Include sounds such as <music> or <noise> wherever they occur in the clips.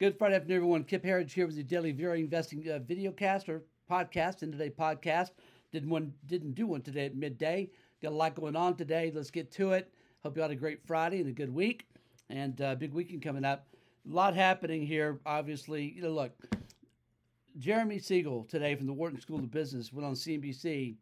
Good Friday afternoon, everyone. Kip Herriage here with the daily VRA Investing uh, video cast or podcast, and today podcast. Didn't one didn't do one today at midday. Got a lot going on today. Let's get to it. Hope you had a great Friday and a good week, and uh, big weekend coming up. A lot happening here. Obviously, you know, look, Jeremy Siegel today from the Wharton School of Business went on CNBC,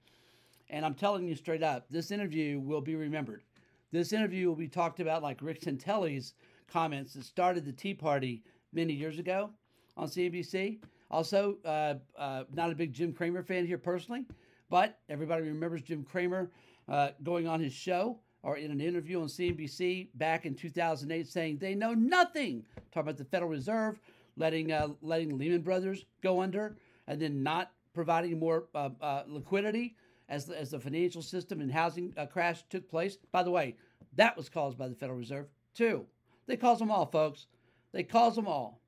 and I'm telling you straight up, this interview will be remembered. This interview will be talked about like Rick Santelli's comments that started the Tea Party many years ago on CNBC. Also, uh, uh, not a big Jim Cramer fan here personally, but everybody remembers Jim Cramer uh, going on his show or in an interview on CNBC back in 2008 saying they know nothing, talking about the Federal Reserve letting uh, letting Lehman Brothers go under and then not providing more uh, uh, liquidity as the, as the financial system and housing crash took place. By the way, that was caused by the Federal Reserve too. They caused them all, folks. They cause them all.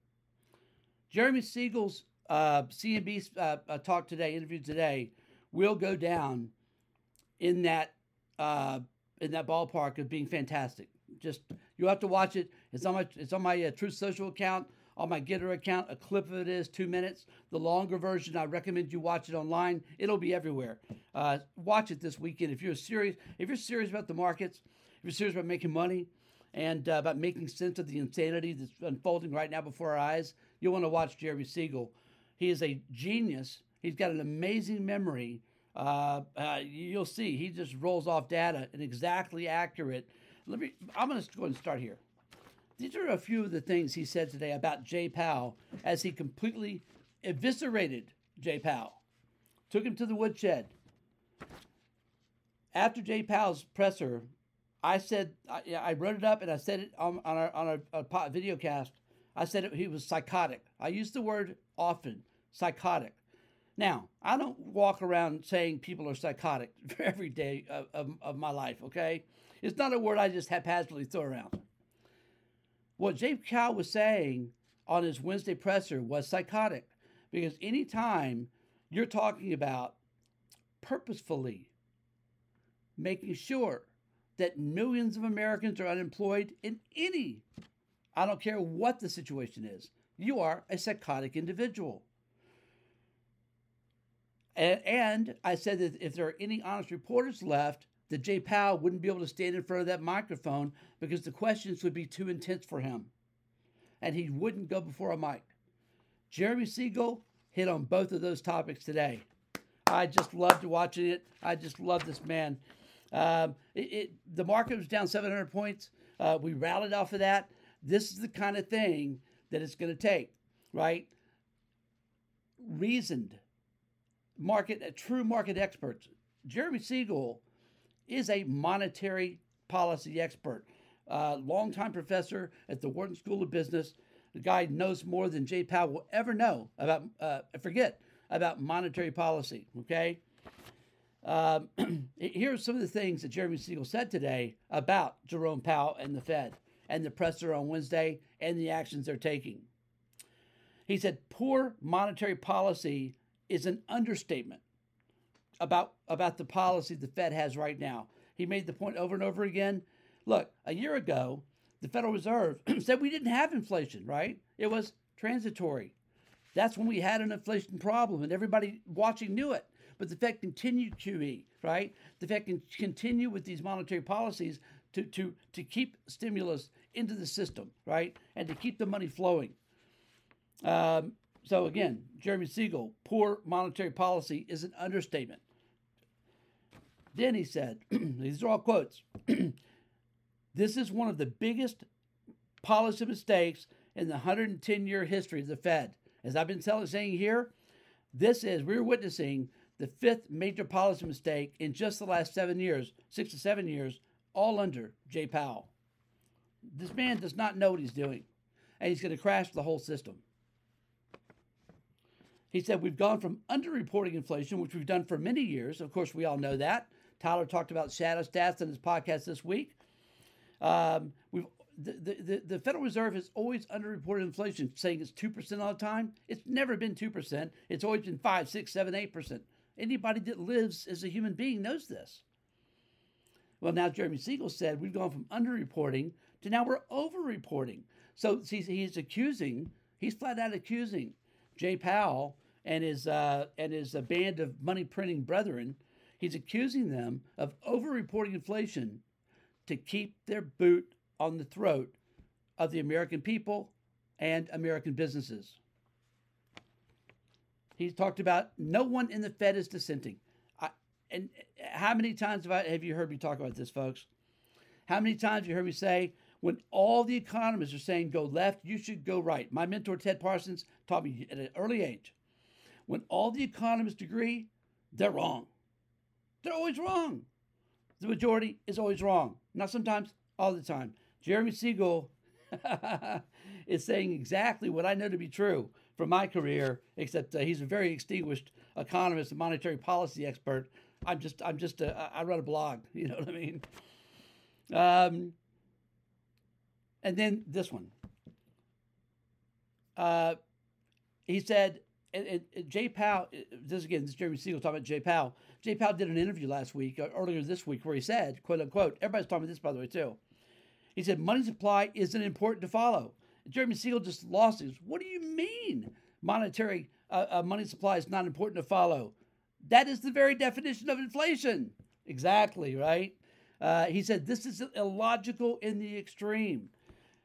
Jeremy Siegel's uh, CNB uh, uh, talk today, interview today, will go down in that uh, in that ballpark of being fantastic. Just you have to watch it. It's on my it's on my uh, Truth Social account, on my Gettr account. A clip of it is two minutes. The longer version, I recommend you watch it online. It'll be everywhere. Uh, watch it this weekend if you're serious. If you're serious about the markets, if you're serious about making money, and uh, about making sense of the insanity that's unfolding right now before our eyes, you'll want to watch Jeremy Siegel. He is a genius. He's got an amazing memory. Uh, uh, you'll see he just rolls off data and exactly accurate. Let me. I'm going to go and start here. These are a few of the things he said today about Jay Powell as he completely eviscerated Jay Powell, took him to the woodshed. After Jay Powell's presser, I said I, I wrote it up and I said it on, on, our, on a, a uh, video cast. I said it, he was psychotic. I use the word often, psychotic. Now, I don't walk around saying people are psychotic <laughs> every day of, of, of my life, okay? It's not a word I just haphazardly throw around. What Jay Powell was saying on his Wednesday presser was psychotic because anytime you're talking about purposefully making sure that millions of Americans are unemployed in any, I don't care what the situation is, you are a psychotic individual. And, and I said that if there are any honest reporters left, that Jay Powell wouldn't be able to stand in front of that microphone because the questions would be too intense for him. And he wouldn't go before a mic. Jeremy Siegel hit on both of those topics today. I just loved watching it. I just love this man. Um, it, it, the market was down 700 points. Uh, we rallied off of that. This is the kind of thing that it's going to take, right? Reasoned market, uh, true market experts. Jeremy Siegel is a monetary policy expert, uh, longtime professor at the Wharton School of Business. The guy knows more than Jay Powell will ever know about, uh, forget, about monetary policy, okay? Um, <clears throat> here are some of the things that Jeremy Siegel said today about Jerome Powell and the Fed and the presser on Wednesday and the actions they're taking. He said poor monetary policy is an understatement about, about the policy the Fed has right now. He made the point over and over again. Look, a year ago, the Federal Reserve <clears throat> said we didn't have inflation, right? It was transitory. That's when we had an inflation problem, and everybody watching knew it. But the Fed continued QE, right? The Fed can continue with these monetary policies to, to, to keep stimulus into the system, right? And to keep the money flowing. Um, so again, Jeremy Siegel, poor monetary policy is an understatement. Then he said, <clears throat> these are all quotes. <clears throat> this is one of the biggest policy mistakes in the 110 year history of the Fed. As I've been saying here, this is, we're witnessing the fifth major policy mistake in just the last seven years, six to seven years, all under Jay Powell. This man does not know what he's doing, and he's going to crash the whole system. He said, We've gone from underreporting inflation, which we've done for many years. Of course, we all know that. Tyler talked about shadow stats in his podcast this week. Um, we've the, the, the Federal Reserve has always underreported inflation, saying it's 2% all the time. It's never been 2%. It's always been 5, 6, 7, 8%. Anybody that lives as a human being knows this. Well, now Jeremy Siegel said we've gone from underreporting to now we're overreporting. So he's, he's accusing He's flat out accusing Jay Powell and his uh, and his uh, band of money printing brethren. He's accusing them of over-reporting inflation to keep their boot on the throat of the American people and American businesses. He's talked about no one in the Fed is dissenting. I, and how many times have, I, have you heard me talk about this, folks? How many times have you heard me say, when all the economists are saying go left, you should go right? My mentor, Ted Parsons, taught me at an early age when all the economists agree, they're wrong. They're always wrong. The majority is always wrong. Not sometimes, all the time. Jeremy Siegel <laughs> is saying exactly what I know to be true from my career, except uh, he's a very extinguished economist and monetary policy expert. I'm just, I'm just, a, I run a blog. <laughs> You know what I mean? Um, and then this one. Uh, he said, and, and, and Jay Powell, uh, this again, this is Jeremy Siegel talking about Jay Powell. Jay Powell did an interview last week, uh, earlier this week, where he said, quote unquote, everybody's talking about this, by the way, too. He said, money supply isn't important to follow. Jeremy Siegel just lost his. What do you mean monetary uh, uh, money supply is not important to follow? That is the very definition of inflation. Exactly, right? Uh, he said this is illogical in the extreme.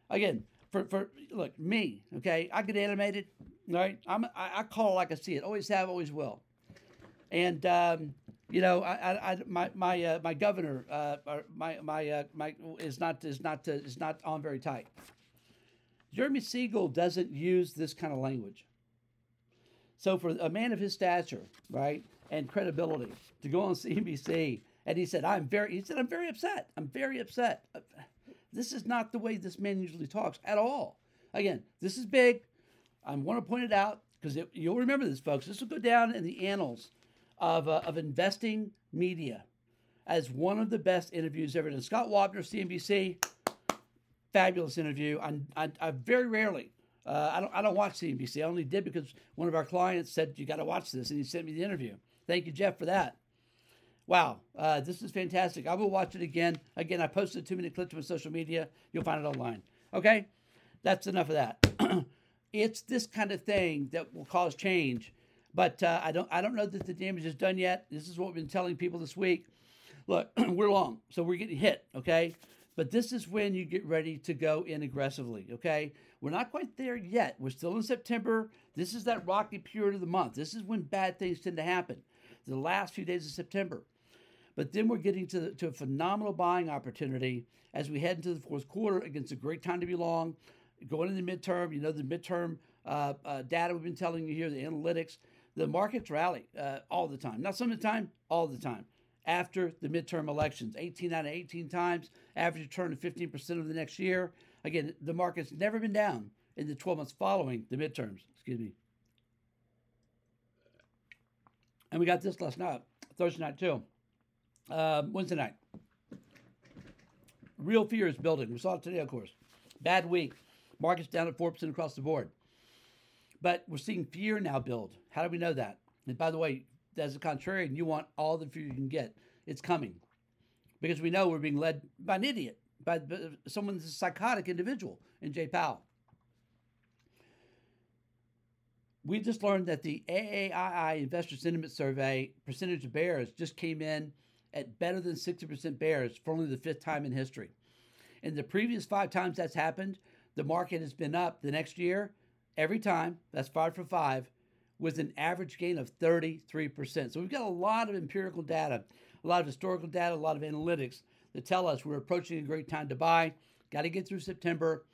Again, for, for look, me, okay, I get animated, right? I'm, I, I call it like I see it. Always have, always will. And, um, you know, I, I, I my my uh, my governor, uh, my my uh, my is not is not is not on very tight. Jeremy Siegel doesn't use this kind of language. So for a man of his stature, right, and credibility to go on <laughs> CNBC and he said, "I'm very," he said, "I'm very upset. I'm very upset. This is not the way this man usually talks at all. Again, this is big. I want to point it out because you'll remember this, folks. This will go down in the annals of uh, of investing media as one of the best interviews ever done. Scott Wapner, CNBC fabulous interview. I, I, I very rarely, uh, I don't, I don't watch CNBC. I only did because one of our clients said you got to watch this, and he sent me the interview. Thank you, Jeff, for that. Wow, uh, this is fantastic. I will watch it again. Again, I posted a two minute clip to my social media. You'll find it online. Okay, that's enough of that. <clears throat> it's this kind of thing that will cause change, but uh, I don't I don't know that the damage is done yet. This is what we've been telling people this week. Look, <clears throat> we're long, so we're getting hit. Okay, but this is when you get ready to go in aggressively, okay? We're not quite there yet. We're still in September. This is that rocky period of the month. This is when bad things tend to happen, the last few days of September. But then we're getting to, the, to a phenomenal buying opportunity as we head into the fourth quarter against a great time to be long. Going into the midterm, you know, the midterm uh, uh, data we've been telling you here, the analytics, the markets rally uh, all the time. Not some of the time, all the time after the midterm elections. 18 out of 18 times, average return of 15% of the next year. Again, the market's never been down in the 12 months following the midterms. Excuse me. And we got this last night, Thursday night too. Um, Wednesday night. Real fear is building. We saw it today, of course. Bad week. Markets down at 4% across the board. But we're seeing fear now build. How do we know that? And by the way, as a contrarian, you want all the fear you can get. It's coming. Because we know we're being led by an idiot, by someone that's a psychotic individual in Jay Powell. We just learned that the AAII Investor Sentiment Survey percentage of bears just came in at better than 60% bears for only the fifth time in history. In the previous five times that's happened, the market has been up the next year every time. That's five for five with an average gain of 33%. So we've got a lot of empirical data, a lot of historical data, a lot of analytics that tell us we're approaching a great time to buy. Got to get through September.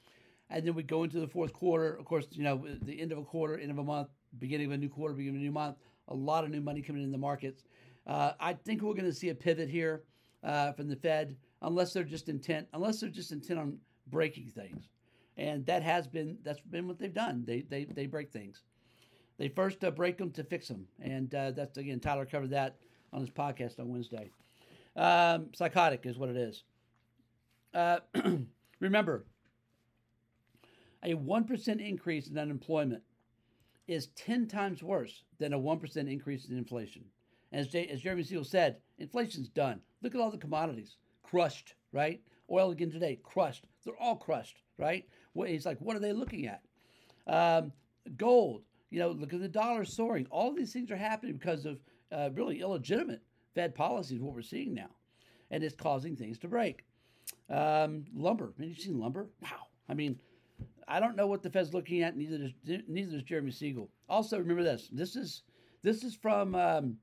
And then we go into the fourth quarter. Of course, you know, the end of a quarter, end of a month, beginning of a new quarter, beginning of a new month, a lot of new money coming in the markets. Uh, I think we're going to see a pivot here uh, from the Fed, unless they're just intent, unless they're just intent on breaking things, and that has been that's been what they've done. They they they break things. They first uh, break them to fix them, and uh, that's again Tyler covered that on his podcast on Wednesday. Um, psychotic is what it is. Uh, <clears throat> remember, a one percent increase in unemployment is ten times worse than a one percent increase in inflation. As, J- as Jeremy Siegel said, inflation's done. Look at all the commodities crushed, right? Oil again today, crushed. They're all crushed, right? He's like, what are they looking at? Um, gold, you know, look at the dollar soaring. All these things are happening because of uh, really illegitimate Fed policy, is what we're seeing now. And it's causing things to break. Um, lumber, have you seen lumber? Wow. I mean, I don't know what the Fed's looking at. Neither does neither does Jeremy Siegel. Also, remember this. This is this is from um,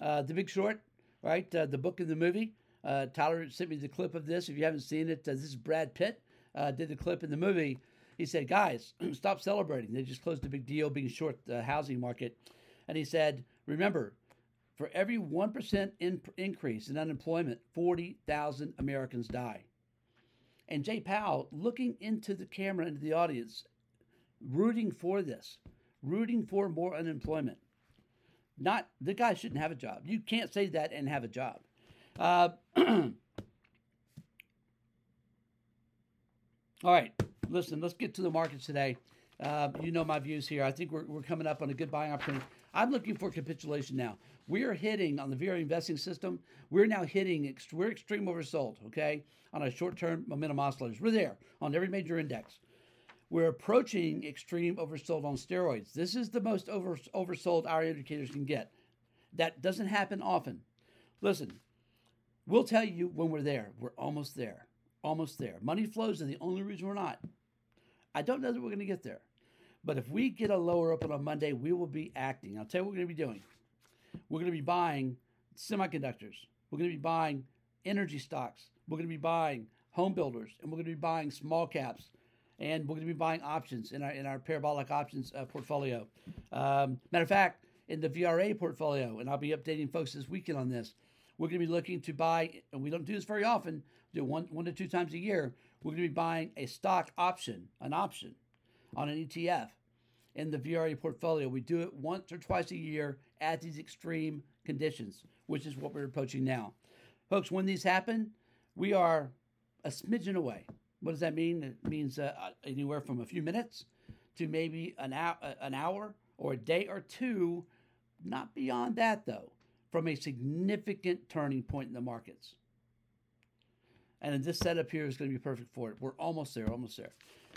uh, The Big Short, right? Uh, the book and the movie. Uh, Tyler sent me the clip of this. If you haven't seen it, uh, this is Brad Pitt uh, did the clip in the movie. He said, "Guys, <clears throat> stop celebrating. They just closed a big deal being short the housing market." And he said, "Remember, for every one percent in- increase in unemployment, forty thousand Americans die." And Jay Powell looking into the camera, into the audience, rooting for this, rooting for more unemployment. Not the guy shouldn't have a job. You can't say that and have a job. Uh, <clears throat> all right, listen, let's get to the markets today. Uh, you know my views here. I think we're, we're coming up on a good buying opportunity. I'm looking for capitulation now. We are hitting on the VRA investing system. We're now hitting, we're extreme oversold, okay, on our short term momentum oscillators. We're there on every major index. We're approaching extreme oversold on steroids. This is the most over, oversold our indicators can get. That doesn't happen often. Listen, we'll tell you when we're there. We're almost there. Almost there. Money flows are the only reason we're not. I don't know that we're going to get there. But if we get a lower open on Monday, we will be acting. I'll tell you what we're going to be doing. We're going to be buying semiconductors. We're going to be buying energy stocks. We're going to be buying home builders, and we're going to be buying small caps, and we're going to be buying options in our in our parabolic options uh, portfolio. Um, matter of fact, in the VRA portfolio, and I'll be updating folks this weekend on this. We're going to be looking to buy, and we don't do this very often. Do one one to two times a year. We're going to be buying a stock option, an option on an ETF in the VRA portfolio. We do it once or twice a year at these extreme conditions, which is what we're approaching now. Folks, when these happen, we are a smidgen away. What does that mean? It means uh, anywhere from a few minutes to maybe an hour, an hour or a day or two, not beyond that though, from a significant turning point in the markets. And this setup here is going to be perfect for it. We're almost there, almost there.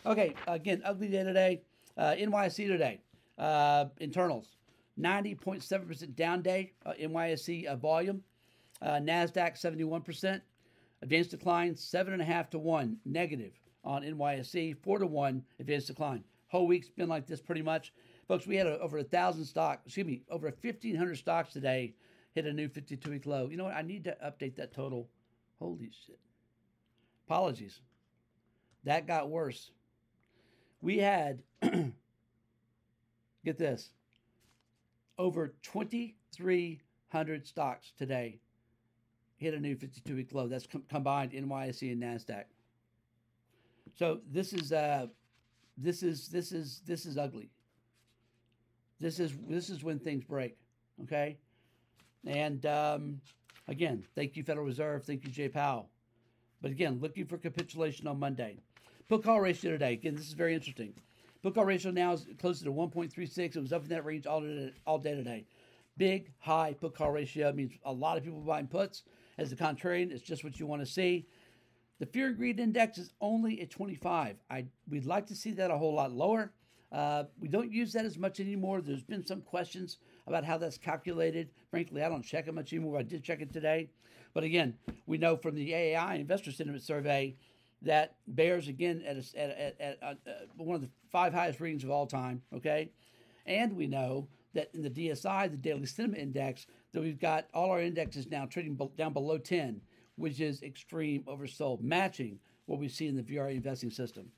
Okay, again, ugly day today. Uh, NYSE today, uh, internals, 90.7% down day, uh, NYSE uh, volume. Uh, NASDAQ, 71%. Advanced decline, 7.5 to 1 negative on NYSE, 4 to 1 advanced decline. Whole week's been like this pretty much. Folks, we had a, over a thousand stocks, excuse me, over 1,500 stocks today hit a new 52 week low. You know what? I need to update that total. Holy shit. Apologies. That got worse we had, <clears throat> get this, over 2,300 stocks today hit a new 52 week low. That's com- combined NYSE and NASDAQ. So this is, uh, this is, this is, this is ugly. This is, this is when things break. Okay. And, um, again, thank you, Federal Reserve. Thank you, Jay Powell. But again, looking for capitulation on Monday. Put call ratio today. Again, this is very interesting. Put call ratio now is closer to 1.36. It was up in that range all day, all day today. Big, high put call ratio means a lot of people buying puts. As the contrarian, it's just what you want to see. The fear and greed index is only at 25. I we'd like to see that a whole lot lower. Uh, we don't use that as much anymore. There's been some questions about how that's calculated. Frankly, I don't check it much anymore. I did check it today. But again, we know from the AAII Investor Sentiment Survey that bears again at, a, at, at, at uh, one of the five highest readings of all time. Okay, and we know that in the DSI, the Daily Sentiment Index, that we've got all our indexes now trading down below 10, which is extreme oversold, matching what we see in the VRA investing system.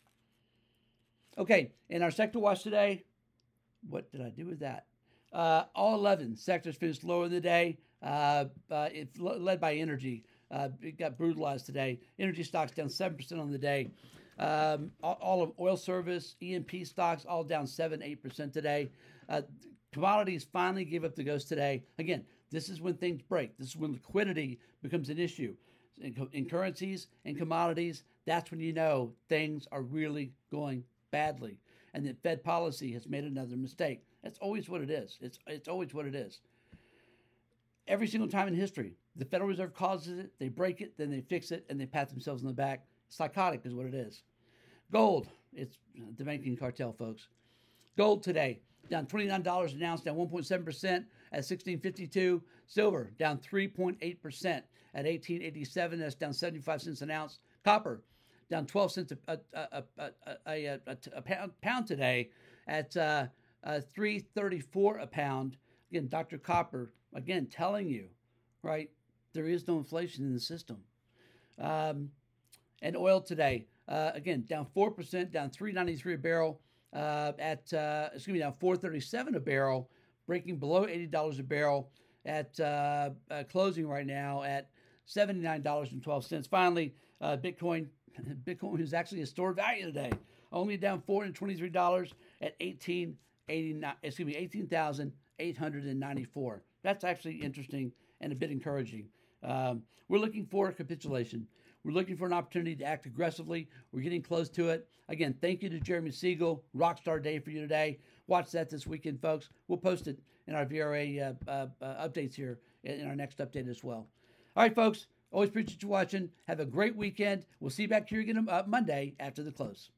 Okay, in our sector watch today, what did I do with that? Uh, all 11 sectors finished lower in the day, uh, uh, it's led by energy. Uh, it got brutalized today. Energy stocks down 7% on the day. Um, all, of oil service, E&P stocks, all down 7 8% today. Uh, commodities finally gave up the ghost today. Again, this is when things break. This is when liquidity becomes an issue. In, in currencies and commodities, that's when you know things are really going badly. And that Fed policy has made another mistake. That's always what it is. It's, it's always what it is. Every single time in history, the Federal Reserve causes it, they break it, then they fix it, and they pat themselves on the back. Psychotic is what it is. Gold, it's the banking cartel, folks. Gold today down $29 an ounce, down 1.7% at 1652. Silver down 3.8% at 1887. That's down 75 cents an ounce. Copper down 12 cents a, a, a, a pound, pound, today at uh, uh, 334 a pound. Again, Dr. Copper, again, telling you, right, there is no inflation in the system. Um, and oil today, uh, again, down 4%, down 393 a barrel uh, at, uh, excuse me, down 437 a barrel, breaking below $80 a barrel at uh, uh, closing right now at $79.12. Finally, uh, Bitcoin, <laughs> Bitcoin is actually a stored value today, only down $423 at 1889, excuse me, 18,894. That's actually interesting and a bit encouraging. Um, we're looking for a capitulation. We're looking for an opportunity to act aggressively. We're getting close to it. Again, thank you to Jeremy Siegel. Rockstar day for you today. Watch that this weekend, folks. We'll post it in our VRA uh, uh, uh, updates here in our next update as well. All right, folks. Always appreciate you watching. Have a great weekend. We'll see you back here again uh, Monday after the close.